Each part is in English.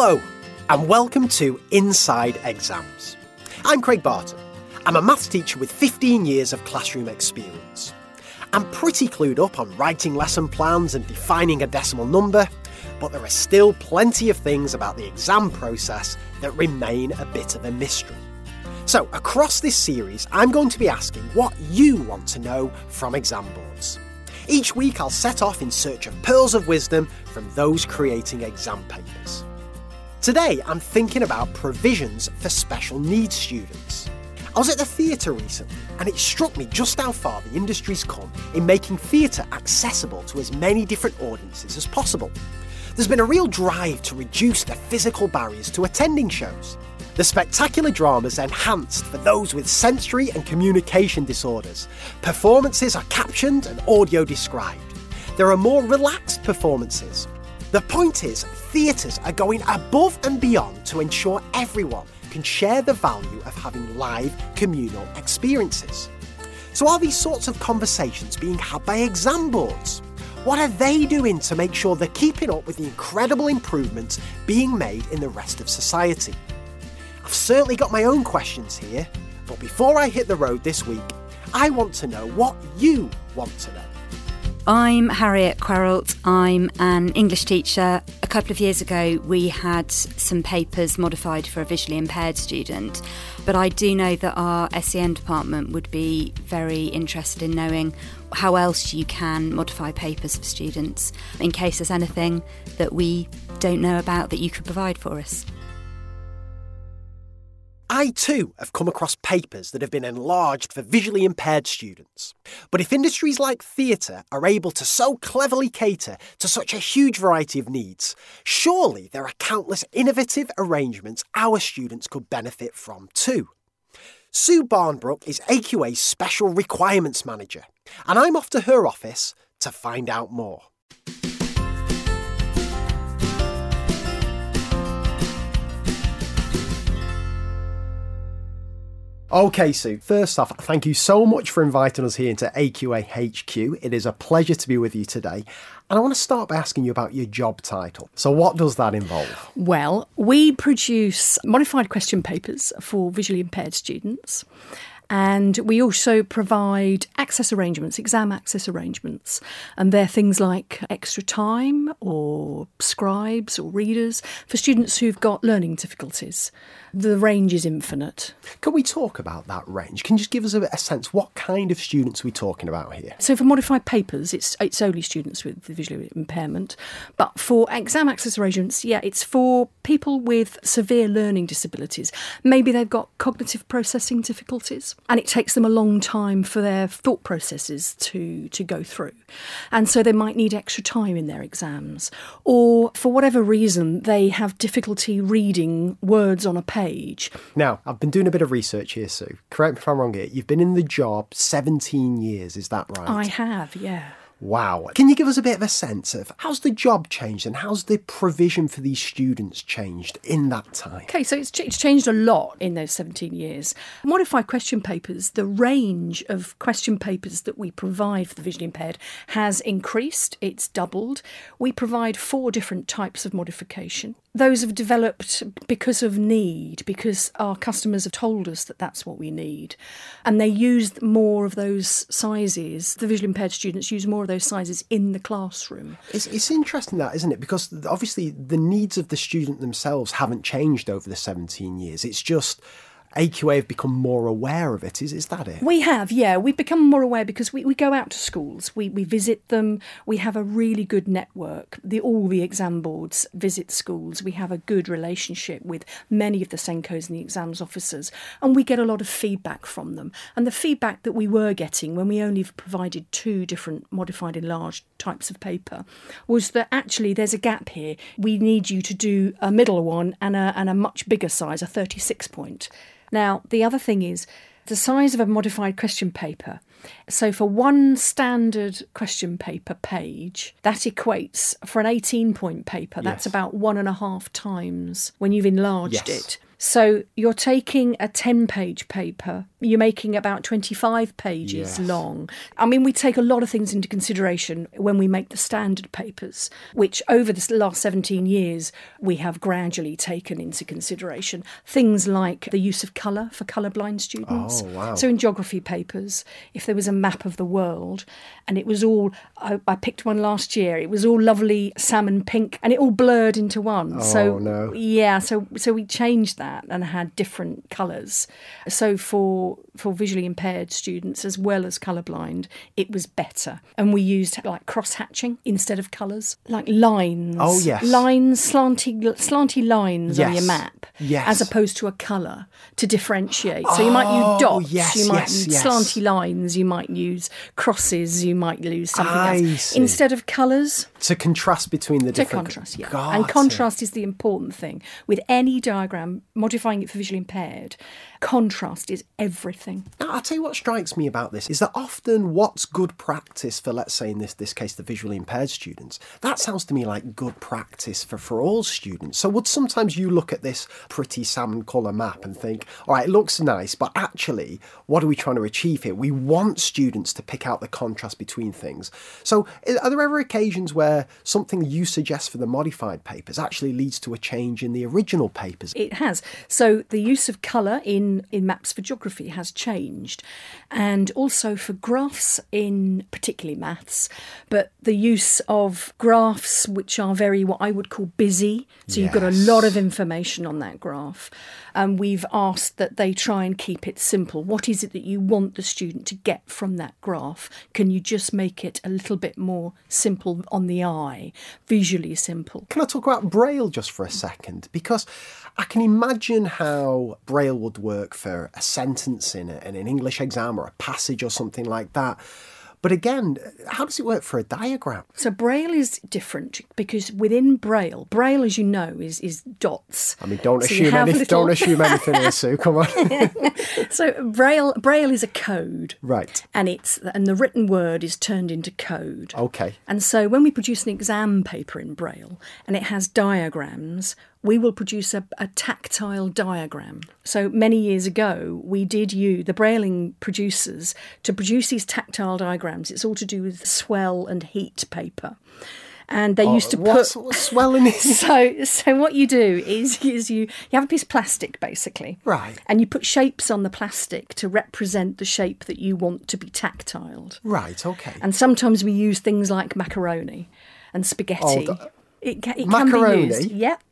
Hello, and welcome to Inside Exams. I'm Craig Barton. I'm a maths teacher with 15 years of classroom experience. I'm pretty clued up on writing lesson plans and defining a decimal number, but there are still plenty of things about the exam process that remain a bit of a mystery. So, across this series, I'm going to be asking what you want to know from exam boards. Each week, I'll set off in search of pearls of wisdom from those creating exam papers. Today, I'm thinking about provisions for special needs students. I was at the theatre recently, and it struck me just how far the industry's come in making theatre accessible to as many different audiences as possible. There's been a real drive to reduce the physical barriers to attending shows. The spectacular dramas enhanced for those with sensory and communication disorders. Performances are captioned and audio described. There are more relaxed performances. The point is, theatres are going above and beyond to ensure everyone can share the value of having live communal experiences. So, are these sorts of conversations being had by exam boards? What are they doing to make sure they're keeping up with the incredible improvements being made in the rest of society? I've certainly got my own questions here, but before I hit the road this week, I want to know what you want to know. I'm Harriet Queralt. I'm an English teacher. A couple of years ago, we had some papers modified for a visually impaired student, but I do know that our SEN department would be very interested in knowing how else you can modify papers for students in case there's anything that we don't know about that you could provide for us. I too have come across papers that have been enlarged for visually impaired students. But if industries like theatre are able to so cleverly cater to such a huge variety of needs, surely there are countless innovative arrangements our students could benefit from too. Sue Barnbrook is AQA's Special Requirements Manager, and I'm off to her office to find out more. Okay, Sue, first off, thank you so much for inviting us here into AQA HQ. It is a pleasure to be with you today. And I want to start by asking you about your job title. So, what does that involve? Well, we produce modified question papers for visually impaired students. And we also provide access arrangements, exam access arrangements. And they're things like extra time or scribes or readers for students who've got learning difficulties. The range is infinite. Can we talk about that range? Can you just give us a, a sense? What kind of students are we talking about here? So for modified papers, it's it's only students with visual impairment. But for exam access arrangements, yeah, it's for people with severe learning disabilities. Maybe they've got cognitive processing difficulties and it takes them a long time for their thought processes to, to go through. And so they might need extra time in their exams. Or for whatever reason, they have difficulty reading words on a page. Now, I've been doing a bit of research here, Sue. Correct me if I'm wrong here. You've been in the job 17 years, is that right? I have, yeah. Wow. Can you give us a bit of a sense of how's the job changed and how's the provision for these students changed in that time? Okay, so it's, it's changed a lot in those 17 years. Modified question papers, the range of question papers that we provide for the visually impaired has increased, it's doubled. We provide four different types of modification. Those have developed because of need, because our customers have told us that that's what we need. And they use more of those sizes. The visually impaired students use more of those sizes in the classroom. It's, it's interesting that, isn't it? Because obviously the needs of the student themselves haven't changed over the 17 years. It's just AQA have become more aware of it. Is, is that it? We have, yeah. We've become more aware because we, we go out to schools, we, we visit them, we have a really good network. The, all the exam boards visit schools, we have a good relationship with many of the SENCOs and the exams officers, and we get a lot of feedback from them. And the feedback that we were getting when we only provided two different modified enlarged types of paper was that actually there's a gap here. We need you to do a middle one and a, and a much bigger size, a 36 point. Now, the other thing is the size of a modified question paper. So, for one standard question paper page, that equates for an 18 point paper, that's Yes. about one and a half times when you've enlarged Yes. it. So, you're taking a 10 page paper you're making about 25 pages Yes. long. I mean, we take a lot of things into consideration when we make the standard papers, which over the last 17 years we have gradually taken into consideration. Things like the use of colour for colourblind students. Oh, wow. So in geography papers, if there was a map of the world and it was all, I, I picked one last year, it was all lovely salmon pink and it all blurred into one. Oh, so Oh, no. yeah, so so we changed that and had different colours. So for for visually impaired students as well as colourblind, it was better. And we used like cross hatching instead of colours, like lines. Oh, yes. lines, slanty slanty lines on your map, Yes. as opposed to a colour to differentiate. So you might Oh, use dots, yes, you might yes, use yes. slanty lines, you might use crosses, you might use something I else see. instead of colours. To contrast between the To different contrast, yeah. And contrast is the important thing. With any diagram, modifying it for visually impaired, contrast is everything. Now, I'll tell you what strikes me about this is that often what's good practice for, let's say in this, this case, the visually impaired students, that sounds to me like good practice for, for all students. So would sometimes you look at this pretty salmon colour map and think, all right, it looks nice, but actually, what are we trying to achieve here? We want students to pick out the contrast between things. So are there ever occasions where something you suggest for the modified papers actually leads to a change in the original papers? It has. So the use of colour in, in maps for geography has changed. And also for graphs in particularly maths, but the use of graphs which are very what I would call busy. So you've got a lot of information on that graph. And we've asked that they try and keep it simple. What is it that you want the student to get from that graph? Can you just make it a little bit more simple on the eye, visually simple? Can I talk about Braille just for a second? Because I can imagine how Braille would work for a sentence in, a, in an English exam or a passage or something like that. But again, how does it work for a diagram? So Braille is different because within Braille, Braille, as you know, is is dots. I mean, don't So assume anything. little- Don't assume anything here, Sue. Come on. So Braille Braille is a code, right. and it's and the written word is turned into code. Okay. And so when we produce an exam paper in Braille and it has diagrams, we will produce a, a tactile diagram. So many years ago, we did you, the Brailing producers to produce these tactile diagrams. It's all to do with swell and heat paper. And they oh, used to put what's swelling is? so, so what you do is, is you, you have a piece of plastic basically, Right. And you put shapes on the plastic to represent the shape that you want to be tactiled. Right, okay. And sometimes we use things like macaroni and oh, spaghetti. Oh, the- it ca- it can Macaroni? be used. Yep.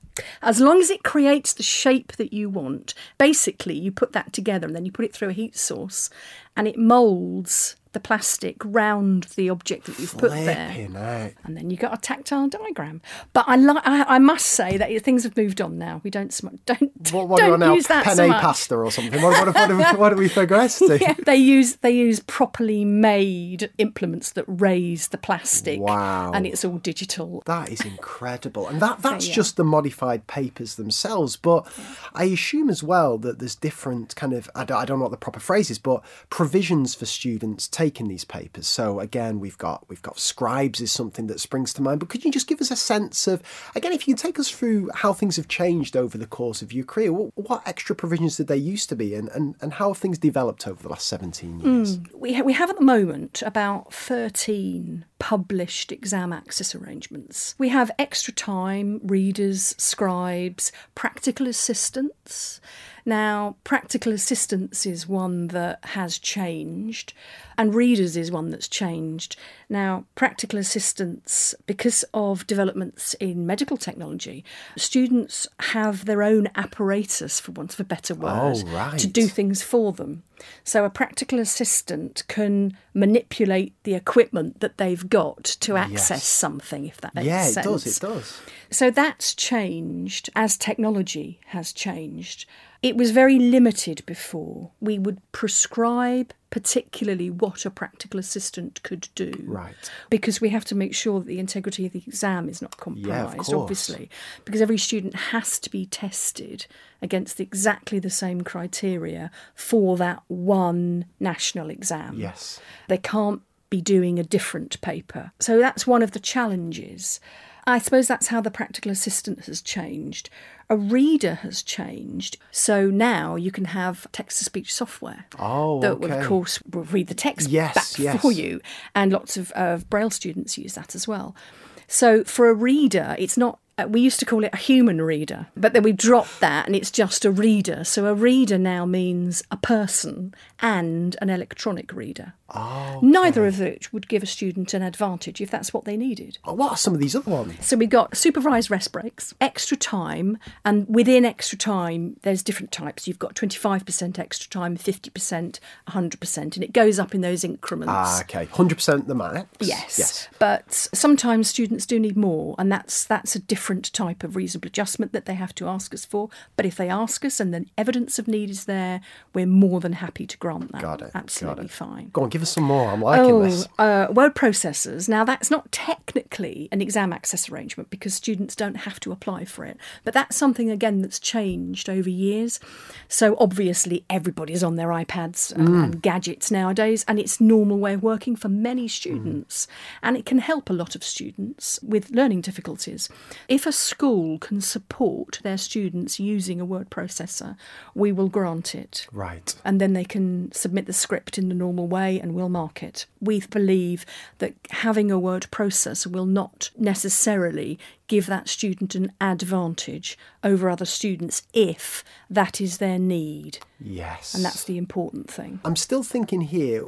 As long as it creates the shape that you want, basically you put that together and then you put it through a heat source and it moulds the plastic round the object that you've put there out. and then you got a tactile diagram. But I like. I, I must say that things have moved on now. We don't sm- don't What, what don't are we now? use that Penne so much. pasta or something? What, what, what, we, what have we progressed to? Yeah, they use they use properly made implements that raise the plastic. Wow. And it's all digital. That is incredible. And that that's yeah. just the modified papers themselves. But I assume as well that there's different kind of, I don't, I don't know what the proper phrase is, but provisions for students taking these papers. So again, we've got we've got scribes is something that springs to mind. But could you just give us a sense of, again, if you can take us through how things have changed over the course of your career, what, what extra provisions did they used to be and, and, and how have things developed over the last 17 years? Mm. We ha- we have at the moment about thirteen published exam access arrangements. We have extra time, readers, scribes, practical assistants. Now, practical assistance is one that has changed, and readers is one that's changed. Now, practical assistance, because of developments in medical technology, students have their own apparatus, for want of a better oh, word, right. to do things for them. So, a practical assistant can manipulate the equipment that they've got to access Yes. something, if that makes Yeah, it sense. does, it does. So that's changed as technology has changed. It was very limited before. We would prescribe particularly what a practical assistant could do. Right. Because we have to make sure that the integrity of the exam is not compromised, course. obviously. Because every student has to be tested against exactly the same criteria for that one national exam. Yes. They can't be doing a different paper. So that's one of the challenges. I suppose that's how the practical assistant has changed. A reader has changed. So now you can have text to speech software Oh, that, will, okay. of course, will read the text Yes, back yes. for you. And lots of, of Braille students use that as well. So for a reader, it's not. uh, We used to call it a human reader, but then we dropped that and it's just a reader. So a reader now means a person and an electronic reader. Oh, Neither of which would give a student an advantage if that's what they needed. Oh, what are some of these other ones? So we've got supervised rest breaks, extra time, and within extra time, there's different types. You've got 25% extra time, 50%, 100%, and it goes up in those increments. Ah, okay. 100% the max? Yes. Yes. But sometimes students do need more, and that's that's a different type of reasonable adjustment that they have to ask us for. But if they ask us and the evidence of need is there, we're more than happy to grant that. Got it, got Absolutely it. fine. Go on, give us some more. I'm liking Oh, this. uh, word processors. Now, that's not technically an exam access arrangement because students don't have to apply for it. But that's something, again, that's changed over years. So, obviously, everybody's on their iPads and, Mm. and gadgets nowadays, and it's normal way of working for many Mm. students. And it can help a lot of students with learning difficulties. If a school can support their students using a word processor, we will grant it Right. and then they can submit the script in the normal way and we'll mark it. We believe that having a word processor will not necessarily give that student an advantage over other students if that is their need. Yes. And that's the important thing. I'm still thinking here,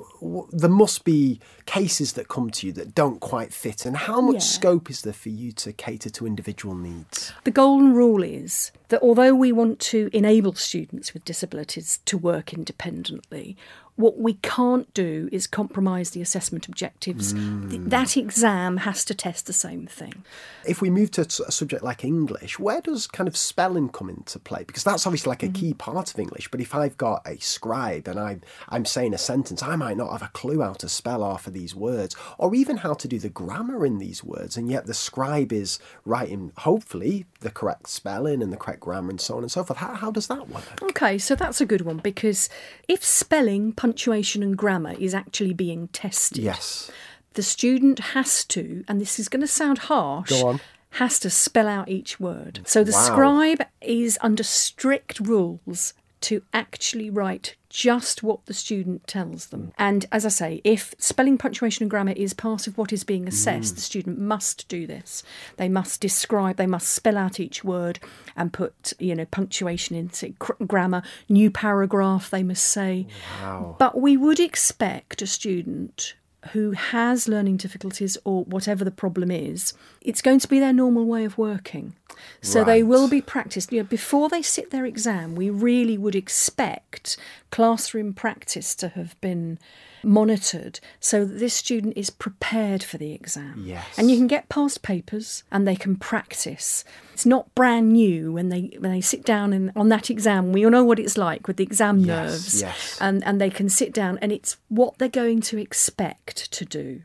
there must be cases that come to you that don't quite fit. And how much Yeah. scope is there for you to cater to individual needs? The golden rule is that although we want to enable students with disabilities to work independently, what we can't do is compromise the assessment objectives. Th- hmm. That exam has to test the same thing. If we move to a subject like English, where does kind of spelling come into play? Because that's obviously like a key mm-hmm. part of English. But if I've got a scribe and I'm, I'm saying a sentence, I might not have a clue how to spell half of these words or even how to do the grammar in these words. And yet the scribe is writing, hopefully, the correct spelling and the correct grammar and so on and so forth. How, how does that work? Okay, so that's a good one because if spelling, punctuation, and grammar is actually being tested, Yes. the student has to, and this is going to sound harsh, Go on. has to spell out each word. So the Wow. scribe is under strict rules to actually write just what the student tells them. And as I say, if spelling, punctuation, and grammar is part of what is being assessed, the mm. student must do this. They must describe, they must spell out each word and put, you know, punctuation into cr- grammar, new paragraph, they must say. Wow. But we would expect a student who has learning difficulties or whatever the problem is, it's going to be their normal way of working. So they will be practiced. You know, before they sit their exam, we really would expect classroom practice to have been monitored so that this student is prepared for the exam. Yes. And you can get past papers and they can practice. It's not brand new when they when they sit down and on that exam. We all know what it's like with the exam Yes, nerves yes. and and they can sit down and it's what they're going to expect to do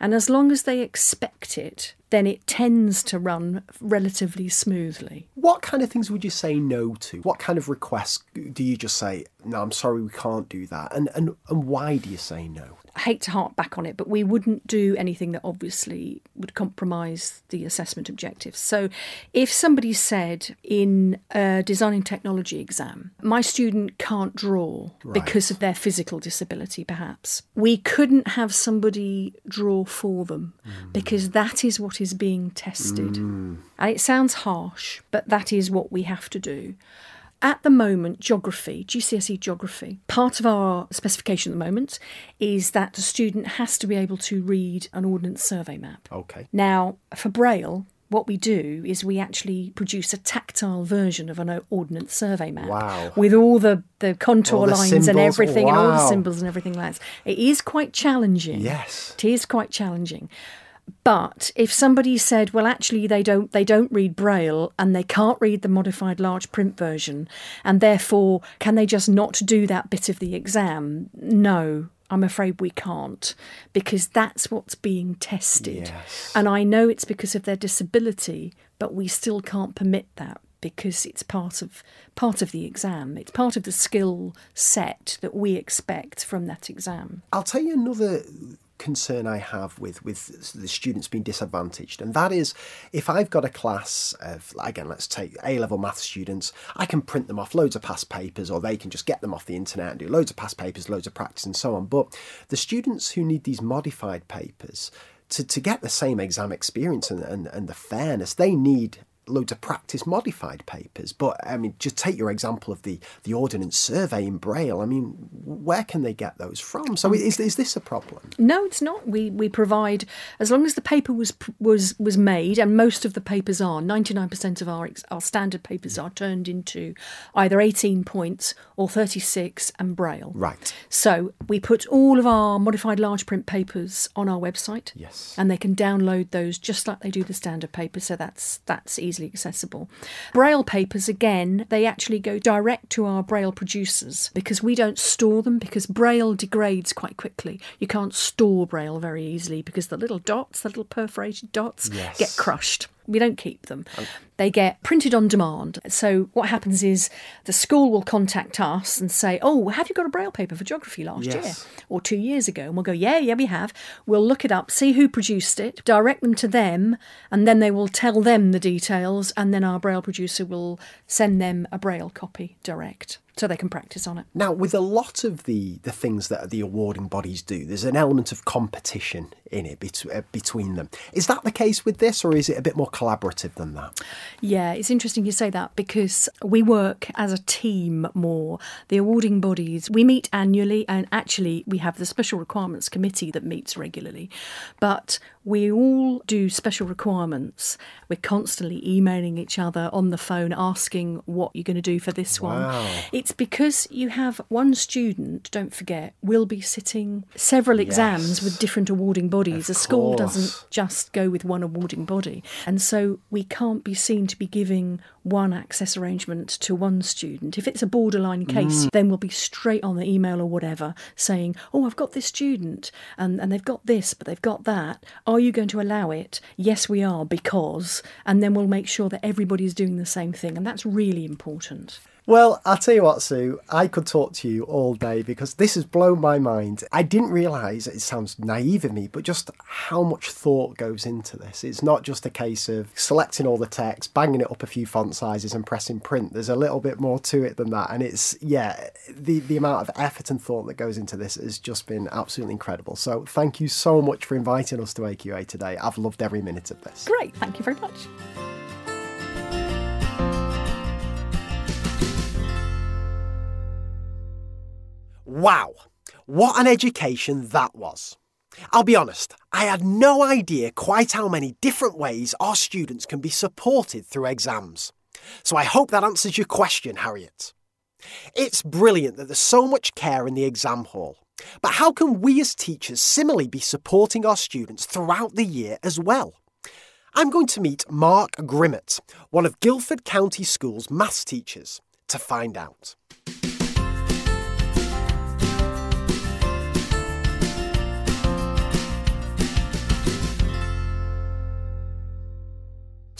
and as long as they expect it then it tends to run relatively smoothly What kind of things would you say no to? What kind of requests do you just say, no, I'm sorry, we can't do that? And, and, and why do you say no? I hate to harp back on it, but we wouldn't do anything that obviously would compromise the assessment objectives. So, if somebody said in a design and technology exam, my student can't draw because of their physical disability, perhaps, we couldn't have somebody draw for them hmm. because that is what is being tested. Mm. And it sounds harsh, but that is what we have to do. At the moment, geography, GCSE geography, part of our specification at the moment is that the student has to be able to read an ordnance survey map. Okay. Now, for Braille, what we do is we actually produce a tactile version of an ordnance survey map Wow. with all the, the contour All the lines and everything and all the symbols and everything like that. It is quite challenging. Yes. It is quite challenging. But if somebody said, well, actually they don't they don't read Braille and they can't read the modified large print version, and therefore can they just not do that bit of the exam? No, I'm afraid we can't because that's what's being tested. Yes. And I know it's because of their disability, but we still can't permit that because it's part of part of the exam. It's part of the skill set that we expect from that exam. I'll tell you another concern I have with, with the students being disadvantaged, and that is if I've got a class of, again, let's take A level math students, I can print them off loads of past papers, or they can just get them off the internet and do loads of past papers, loads of practice, and so on. But the students who need these modified papers, to, to get the same exam experience and, and, and the fairness, they need loads of practice modified papers. But I mean, just take your example of the the ordnance survey in Braille. I mean, where can they get those from? So um, is is this a problem? No, it's not. We we provide as long as the paper was was was made, and most of the papers are. Ninety nine percent of our our standard papers are turned into either eighteen points or thirty six and Braille. Right. So we put all of our modified large print papers on our website. Yes. And they can download those just like they do the standard paper. So that's that's easy easily accessible. Braille papers, again, they actually go direct to our Braille producers because we don't store them because Braille degrades quite quickly. You can't store Braille very easily because the little dots, the little perforated dots, yes. get crushed. We don't keep them. Um, They get printed on demand. So what happens is the school will contact us and say, "Oh, have you got a braille paper for geography last yes. year or 2 years ago?" And we'll go, "Yeah, yeah, we have." We'll look it up, see who produced it, direct them to them, and then they will tell them the details and then our braille producer will send them a braille copy direct so they can practice on it. Now, with a lot of the, the things that the awarding bodies do, there's an element of competition in it bet- uh, between them. Is that the case with this, or is it a bit more collaborative than that? Yeah, it's interesting you say that because we work as a team more. The awarding bodies, we meet annually, and actually, we have the Special Requirements Committee that meets regularly. But we all do special requirements. We're constantly emailing each other on the phone asking what you're going to do for this wow. one. It's because you have one student, don't forget, will be sitting several exams yes. with different awarding bodies. Of a school course. doesn't just go with one awarding body. And so we can't be seen to be giving one access arrangement to one student. If it's a borderline case, Mm. then we'll be straight on the email or whatever saying, Oh, I've got this student and, and they've got this, but they've got that. Are you going to allow it? Yes, we are, because. And then we'll make sure that everybody's doing the same thing. And that's really important. Well, I'll tell you what, Sue, I could talk to you all day because this has blown my mind. I didn't realise, it sounds naive of me, but just how much thought goes into this. It's not just a case of selecting all the text, banging it up a few font sizes and pressing print. There's a little bit more to it than that. And it's, yeah, the, the amount of effort and thought that goes into this has just been absolutely incredible. So thank you so much for inviting us to AQA today. I've loved every minute of this. Great, thank you very much. Wow, what an education that was. I'll be honest, I had no idea quite how many different ways our students can be supported through exams. So I hope that answers your question, Harriet. It's brilliant that there's so much care in the exam hall. But how can we as teachers similarly be supporting our students throughout the year as well? I'm going to meet Mark Grimmett, one of Guildford County School's maths teachers, to find out.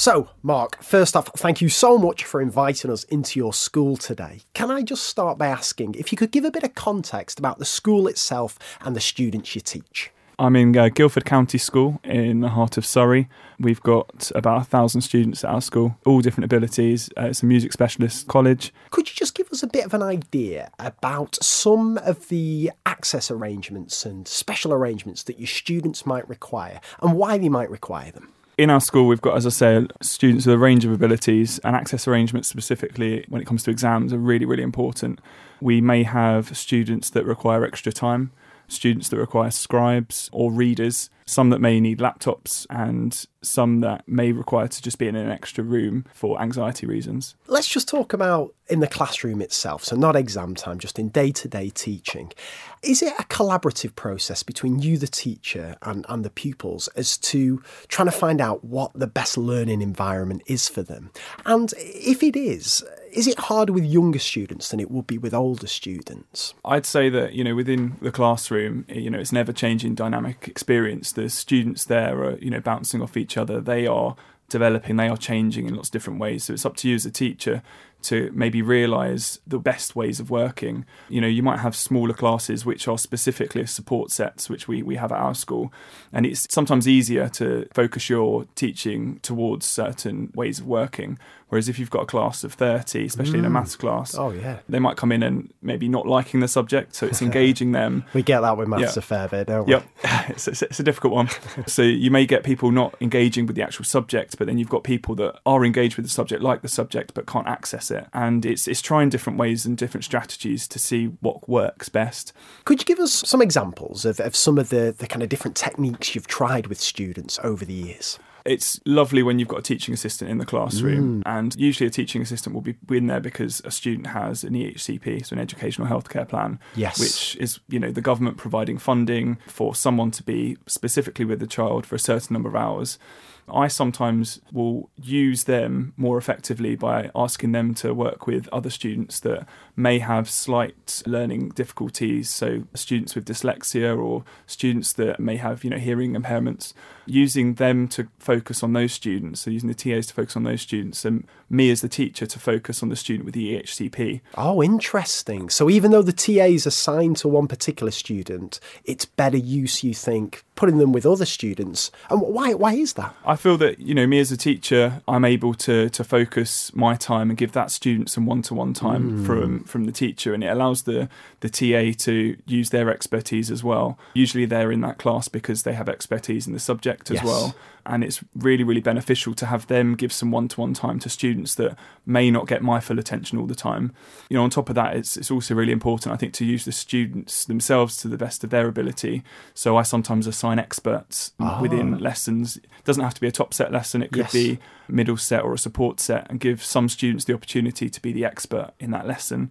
So, Mark, first off, thank you so much for inviting us into your school today. Can I just start by asking if you could give a bit of context about the school itself and the students you teach? I'm in uh, Guildford County School in the heart of Surrey. We've got about a thousand students at our school, all different abilities. Uh, it's a music specialist college. Could you just give us a bit of an idea about some of the access arrangements and special arrangements that your students might require and why they might require them? In our school, we've got, as I say, students with a range of abilities, and access arrangements specifically when it comes to exams are really, really important. We may have students that require extra time, students that require scribes or readers, some that may need laptops, and some that may require to just be in an extra room for anxiety reasons. Let's just talk about in the classroom itself, so not exam time, just in day to day teaching. Is it a collaborative process between you, the teacher, and, and the pupils as to trying to find out what the best learning environment is for them? And if it is, is it harder with younger students than it would be with older students? I'd say that, you know, within the classroom, you know, it's never changing dynamic experience. The students there are, you know, bouncing off each other. They are developing, they are changing in lots of different ways. So it's up to you as a teacher to maybe realize the best ways of working. You know, you might have smaller classes which are specifically support sets, which we, we have at our school. And it's sometimes easier to focus your teaching towards certain ways of working. Whereas if you've got a class of 30, especially in a mm. maths class, Oh, yeah. they might come in and maybe not liking the subject. So it's engaging them. We get that with maths Yeah. a fair bit, don't we? Yep, it's, it's, it's a difficult one. So you may get people not engaging with the actual subject, but then you've got people that are engaged with the subject, like the subject, but can't access it. And it's it's trying different ways and different strategies to see what works best. Could you give us some examples of, of some of the, the kind of different techniques you've tried with students over the years? It's lovely when you've got a teaching assistant in the classroom, mm. and usually a teaching assistant will be in there because a student has an EHCP, so an educational healthcare plan, Yes. which is you know the government providing funding for someone to be specifically with the child for a certain number of hours. I sometimes will use them more effectively by asking them to work with other students that may have slight learning difficulties, so students with dyslexia or students that may have, you know, hearing impairments, using them to focus on those students, so using the TAs to focus on those students and me as the teacher to focus on the student with the EHCP. Oh, interesting. So even though the TA is assigned to one particular student, it's better use, you think, putting them with other students. And why, why is that? I feel that you know me as a teacher, I'm able to to focus my time and give that student some one to one time hmm. from from the teacher, and it allows the the TA to use their expertise as well. Usually, they're in that class because they have expertise in the subject as Yes. well, and it's really really beneficial to have them give some one to one time to students that may not get my full attention all the time. You know, on top of that, it's it's also really important I think to use the students themselves to the best of their ability. So I sometimes assign experts within ah. lessons. It doesn't have to be a top set lesson. It could Yes. be middle set or a support set and give some students the opportunity to be the expert in that lesson.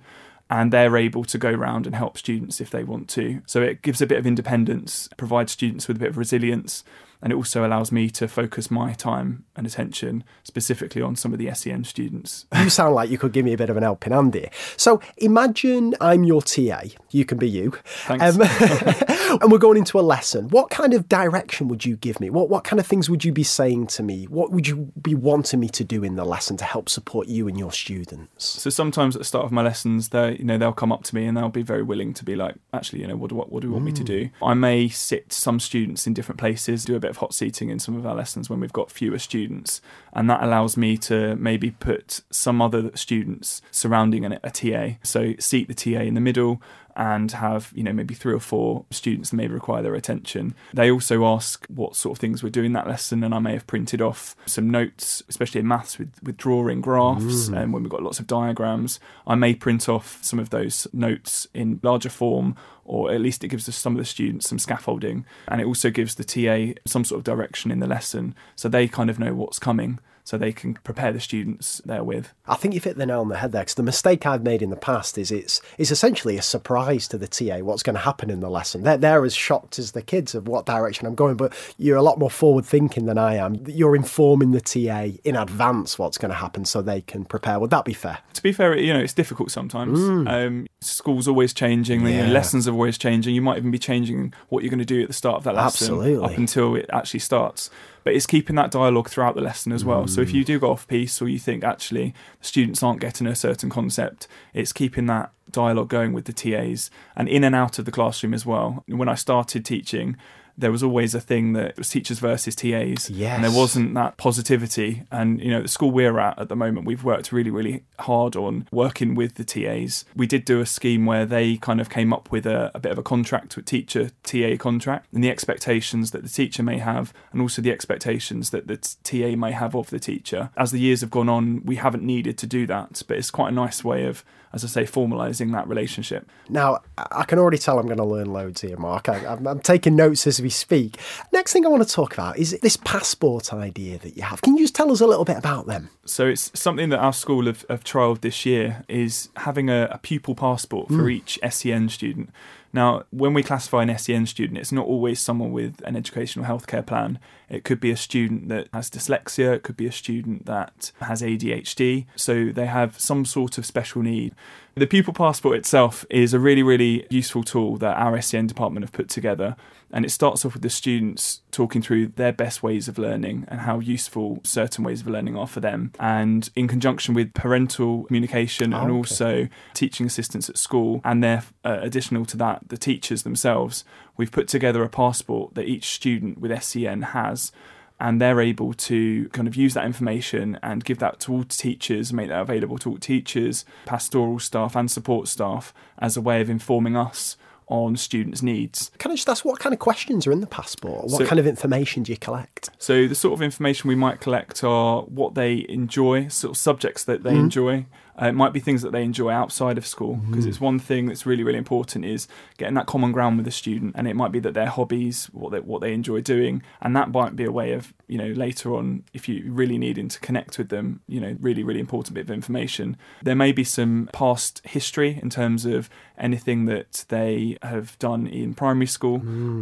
And they're able to go round and help students if they want to. So it gives a bit of independence, provides students with a bit of resilience, and it also allows me to focus my time and attention specifically on some of the SEN students. You sound like you could give me a bit of an helping hand here. So imagine I'm your TA. You can be you. Thanks. Um, and we're going into a lesson. What kind of direction would you give me? What what kind of things would you be saying to me? What would you be wanting me to do in the lesson to help support you and your students? So sometimes at the start of my lessons, they you know they'll come up to me and they'll be very willing to be like, actually, you know, what do what, what do you want me to do? I may sit some students in different places, do a bit of hot seating in some of our lessons when we've got fewer students, and that allows me to maybe put some other students surrounding a TA. So seat the TA in the middle and have you know maybe three or four students that may require their attention. They also ask what sort of things we're doing that lesson and i may have printed off some notes especially in maths with, with drawing graphs mm. and when we've got lots of diagrams. I may print off some of those notes in larger form or at least it gives us some of the students some scaffolding and it also gives the ta some sort of direction in the lesson so they kind of know what's coming so they can prepare the students therewith I think you've hit the nail on the head there. Because the mistake I've made in the past is it's it's essentially a surprise to the TA what's going to happen in the lesson. They're, they're as shocked as the kids of what direction I'm going, but you're a lot more forward thinking than I am. You're informing the TA in advance what's going to happen so they can prepare. Would that be fair? to be fair, you know, it's difficult sometimes. Um, school's always changing, the Mm. Yeah. lessons are always changing. You might even be changing what you're going to do at the start of that lesson Absolutely. up until it actually starts. But it's keeping that dialogue throughout the lesson as well. So if Mm. you do go off piece or you think actually the students aren't getting a certain concept, it's keeping that dialogue going with the TAs and in and out of the classroom as well. When I started teaching, there was always a thing that it was teachers versus TAs. And there wasn't that positivity. And, you know, the school we're at at the moment, we've worked really, really hard on working with the TAs. We did do a scheme where they kind of came up with a, a bit of a contract, with teacher TA contract, and the expectations that the teacher may have, and also the expectations that the TA may have of the teacher. As the years have gone on, we haven't needed to do that, but it's quite a nice way of, as I say, formalising that relationship. Now, I can already tell I'm going to learn loads here, Mark. I, I'm, I'm taking notes as we speak. Next thing I want to talk about is this passport idea that you have. Can you just tell us a little bit about them? So it's something that our school have, have trialled this year is having a, a pupil passport for hmm. each SEN student. Now, when we classify an SEN student, it's not always someone with an educational healthcare plan. It could be a student that has dyslexia, it could be a student that has ADHD, so they have some sort of special need. The pupil passport itself is a really, really useful tool that our SEN department have put together, and it starts off with the students talking through their best ways of learning and how useful certain ways of learning are for them. And in conjunction with parental communication and okay. also teaching assistants at school, and their uh, additional to that, the teachers themselves, we've put together a passport that each student with SEN has and they're able to kind of use that information and give that to all teachers, make that available to all teachers, pastoral staff, and support staff as a way of informing us on students' needs. Can I just ask what kind of questions are in the passport? What So- kind of information do you collect? So the sort of information we might collect are what they enjoy, sort of subjects that they mm-hmm. enjoy. Uh, it might be things that they enjoy outside of school because it's one thing that's really really important is getting that common ground with the student, and it might be that their hobbies, what they what they enjoy doing, and that might be a way of you know later on if you really needing to connect with them, you know really really important bit of information. There may be some past history in terms of anything that they have done in primary school,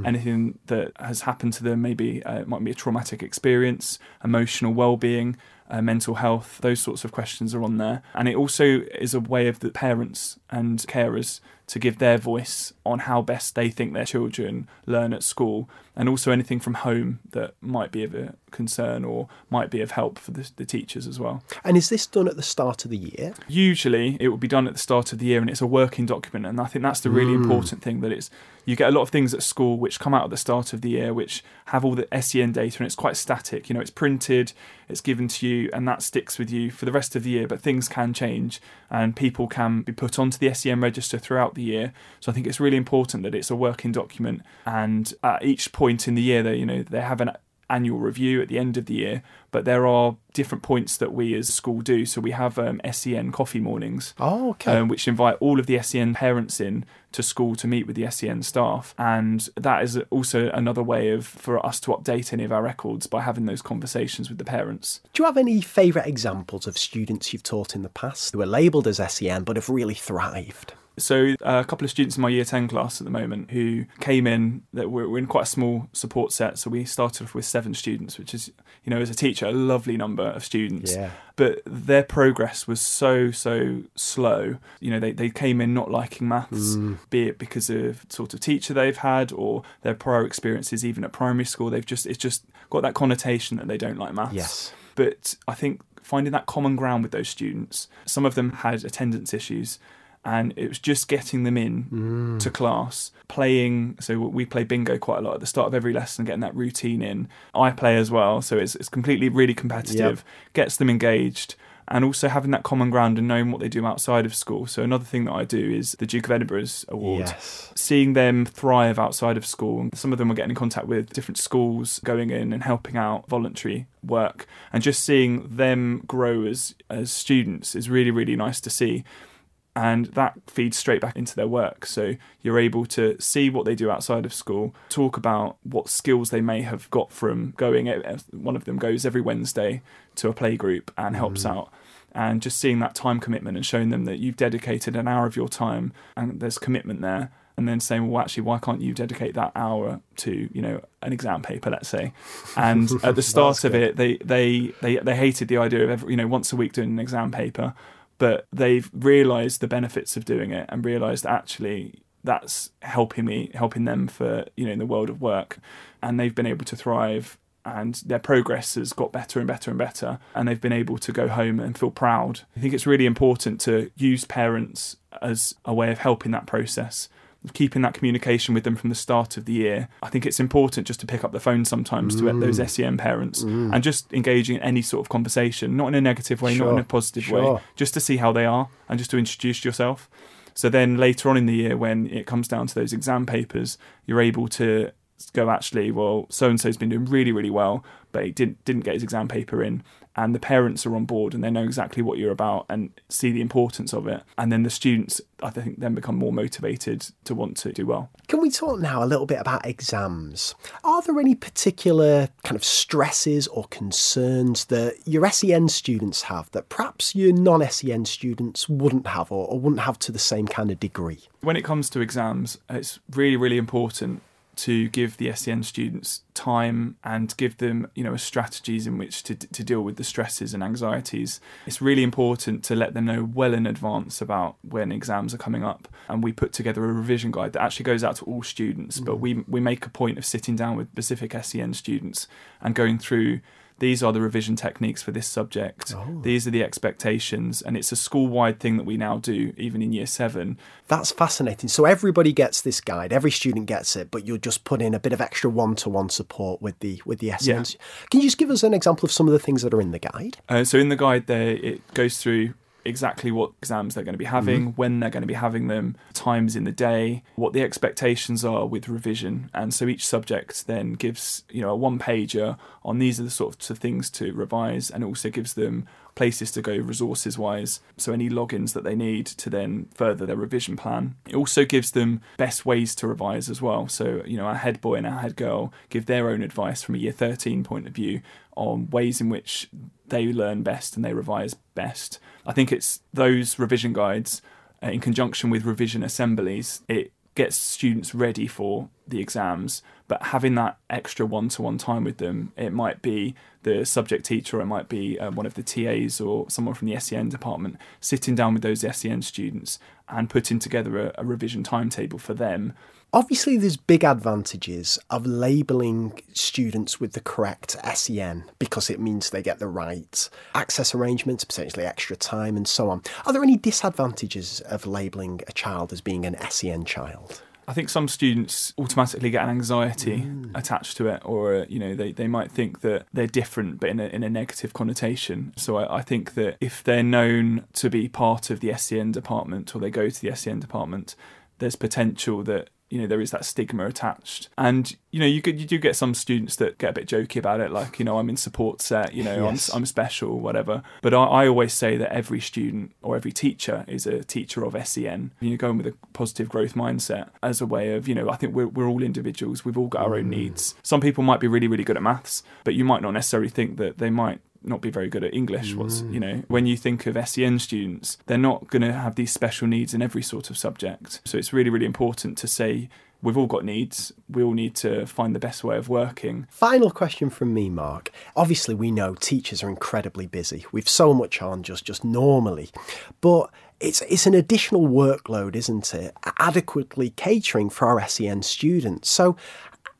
anything that has happened to them. Maybe uh, it might be a traumatic experience, emotional well-being, uh, mental health. Those sorts of questions are on there, and it also is a way of the parents and carers to give their voice on how best they think their children learn at school, and also anything from home that might be of a concern or might be of help for the, the teachers as well. And is this done at the start of the year? Usually, it will be done at the start of the year, and it's a working document. And I think that's the really hmm. important thing that it's you get a lot of things at school which come out at the start of the year, which have all the SEN data, and it's quite static. You know, it's printed, it's given to you, and that sticks with you for the rest of the year. But things can change, and people can be put onto the SEN register throughout the year. So I think it's really important that it's a working document, and at each point in the year, they you know they have an annual review at the end of the year, but there are different points that we as a school do. So we have um, SEN coffee mornings, Oh, okay. um, which invite all of the SEN parents in to school to meet with the SEN staff, and that is also another way of for us to update any of our records by having those conversations with the parents. do you have any favourite examples of students you've taught in the past who are labelled as SEN but have really thrived? So uh, a couple of students in my year 10 class at the moment who came in that we're, in quite a small support set. So we started off with seven students which is you know as a teacher a lovely number of students. Yeah. but their progress was so so slow. You know they, they came in not liking maths be it because of sort of teacher they've had or their prior experiences even at primary school. They've just it's just got that connotation that they don't like maths. Yes. but I think finding that common ground with those students, some of them had attendance issues, and it was just getting them in mm. to class, playing. So we play bingo quite a lot at the start of every lesson, getting that routine in. I play as well, so it's, it's completely really competitive, gets them engaged. And also having that common ground and knowing what they do outside of school. So another thing that I do is the Duke of Edinburgh's award Yes. seeing them thrive outside of school. Some of them are getting in contact with different schools, going in and helping out voluntary work, and just seeing them grow as as students is really really nice to see. And that feeds straight back into their work. So you're able to see what they do outside of school, talk about what skills they may have got from going. Eh, eh, one of them goes every Wednesday to a play group and helps mm. out and just seeing that time commitment and showing them that you've dedicated an hour of your time and there's commitment there and then saying well actually why can't you dedicate that hour to you know an exam paper let's say and at the start of it they, they they they hated the idea of every, you know once a week doing an exam paper but they've realized the benefits of doing it and realized actually that's helping me helping them for you know in the world of work. And they've been able to thrive and their progress has got better and better and better. And they've been able to go home and feel proud. I think it's really important to use parents as a way of helping that process keeping that communication with them from the start of the year i think it's important just to pick up the phone sometimes to those mm. SEN parents mm. and just engaging in any sort of conversation not in a negative way not in a positive way just to see how they are and just to introduce yourself. So then later on in the year, when it comes down to those exam papers, you're able to go actually, well, so and so's been doing really, really well, but he didn't didn't get his exam paper in, and the parents are on board and they know exactly what you're about and see the importance of it, and then the students, I think, then become more motivated to want to do well. Can we talk now a little bit about exams? Are there any particular kind of stresses or concerns that your SEN students have that perhaps your non SEN students wouldn't have or, or wouldn't have to the same kind of degree? when it comes to exams, it's really, really important to give the SEN students time and give them, you know, strategies in which to, to deal with the stresses and anxieties. It's really important to let them know well in advance about when exams are coming up. And we put together a revision guide that actually goes out to all students, mm. but we, we make a point of sitting down with specific SEN students and going through these are the revision techniques for this subject. Oh. These are the expectations. And it's a school wide thing that we now do, even in year seven. That's fascinating. So everybody gets this guide, every student gets it, but you'll just put in a bit of extra one to one support with the with the SEN. Yeah. Can you just give us an example of some of the things that are in the guide? Uh, so in the guide there, it goes through exactly what exams they're going to be having, mm-hmm. when they're going to be having them, times in the day, what the expectations are with revision. And so each subject then gives, you know, a one pager on these are the sorts of things to revise and also gives them places to go resources wise. So any logins that they need to then further their revision plan. It also gives them best ways to revise as well. So, you know, our head boy and our head girl give their own advice from a year 13 point of view on ways in which they learn best and they revise best. I think it's those revision guides uh, in conjunction with revision assemblies, it gets students ready for the exams, but having that extra one to one time with them, it might be the subject teacher, or it might be uh, one of the TAs or someone from the SEN department sitting down with those SEN students and putting together a, a revision timetable for them Obviously, there's big advantages of labelling students with the correct SEN because it means they get the right access arrangements, potentially extra time, and so on. Are there any disadvantages of labelling a child as being an SEN child? I think some students automatically get an anxiety mm. attached to it, or you know, they, they might think that they're different, but in a, in a negative connotation. So I, I think that if they're known to be part of the SEN department, or they go to the SEN department, there's potential that you know there is that stigma attached. And you know you could you do get some students that get a bit jokey about it like you know i'm in support set you know yes. I'm, I'm special whatever. But I, I, always say that every student or every teacher is a teacher of sen you know going with a positive growth mindset as a way of you know i think we're, we're all individuals. We've all got our own mm. needs. Some people might be really really good at maths but you might not necessarily think that they might not be very good at English. What's mm. you know when you think of SEN students, they're not going to have these special needs in every sort of subject. So it's really really important to say we've all got needs. We all need to find the best way of working. Final question from me, Mark. Obviously, we know teachers are incredibly busy. We've so much on just just normally, but it's it's an additional workload, isn't it? Adequately catering for our SEN students. So,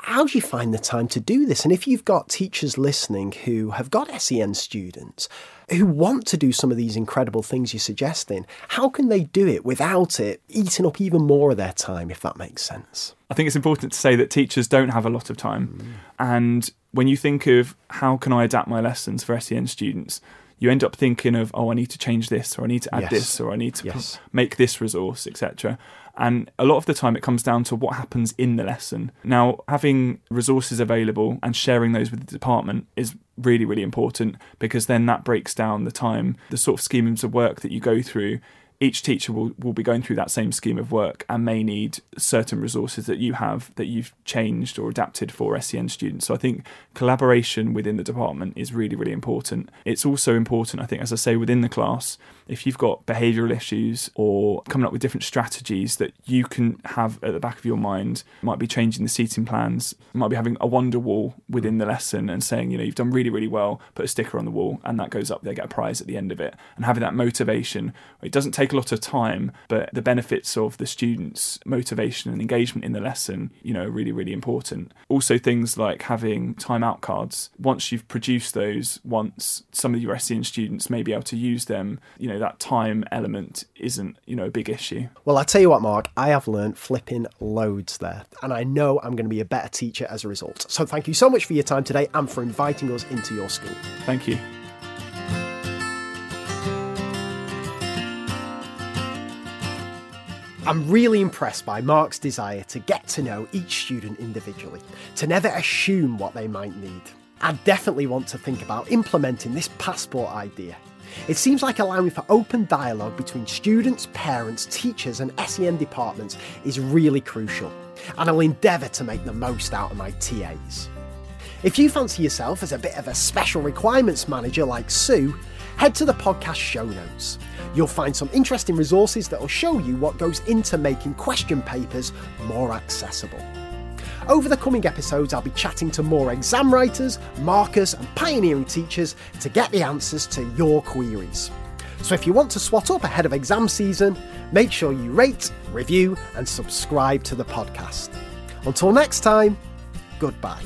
how do you find the time to do this? And if you've got teachers listening who have got SEN students who want to do some of these incredible things you're suggesting, how can they do it without it eating up even more of their time, if that makes sense? I think it's important to say that teachers don't have a lot of time. Mm. And when you think of how can I adapt my lessons for SEN students, you end up thinking of, oh, I need to change this, or I need to add yes. this, or I need to yes. p- make this resource, etc. And a lot of the time, it comes down to what happens in the lesson. Now, having resources available and sharing those with the department is really, really important because then that breaks down the time, the sort of schemes of work that you go through each teacher will, will be going through that same scheme of work and may need certain resources that you have that you've changed or adapted for SEN students. So I think collaboration within the department is really, really important. It's also important, I think, as I say, within the class, if you've got behavioural issues or coming up with different strategies that you can have at the back of your mind, might be changing the seating plans, might be having a wonder wall within the lesson and saying, you know, you've done really, really well, put a sticker on the wall and that goes up, they get a prize at the end of it. And having that motivation, it doesn't take a lot of time, but the benefits of the students' motivation and engagement in the lesson, you know, are really, really important. Also, things like having timeout cards. Once you've produced those, once some of your SEN students may be able to use them, you know, that time element isn't, you know, a big issue. Well, I tell you what, Mark, I have learned flipping loads there, and I know I'm going to be a better teacher as a result. So thank you so much for your time today and for inviting us into your school. Thank you. I'm really impressed by Mark's desire to get to know each student individually, to never assume what they might need. I definitely want to think about implementing this passport idea. It seems like allowing for open dialogue between students, parents, teachers, and SEN departments is really crucial, and I'll endeavour to make the most out of my TAs. If you fancy yourself as a bit of a special requirements manager like Sue, head to the podcast show notes. You'll find some interesting resources that will show you what goes into making question papers more accessible. Over the coming episodes, I'll be chatting to more exam writers, markers, and pioneering teachers to get the answers to your queries. So if you want to swat up ahead of exam season, make sure you rate, review, and subscribe to the podcast. Until next time, goodbye.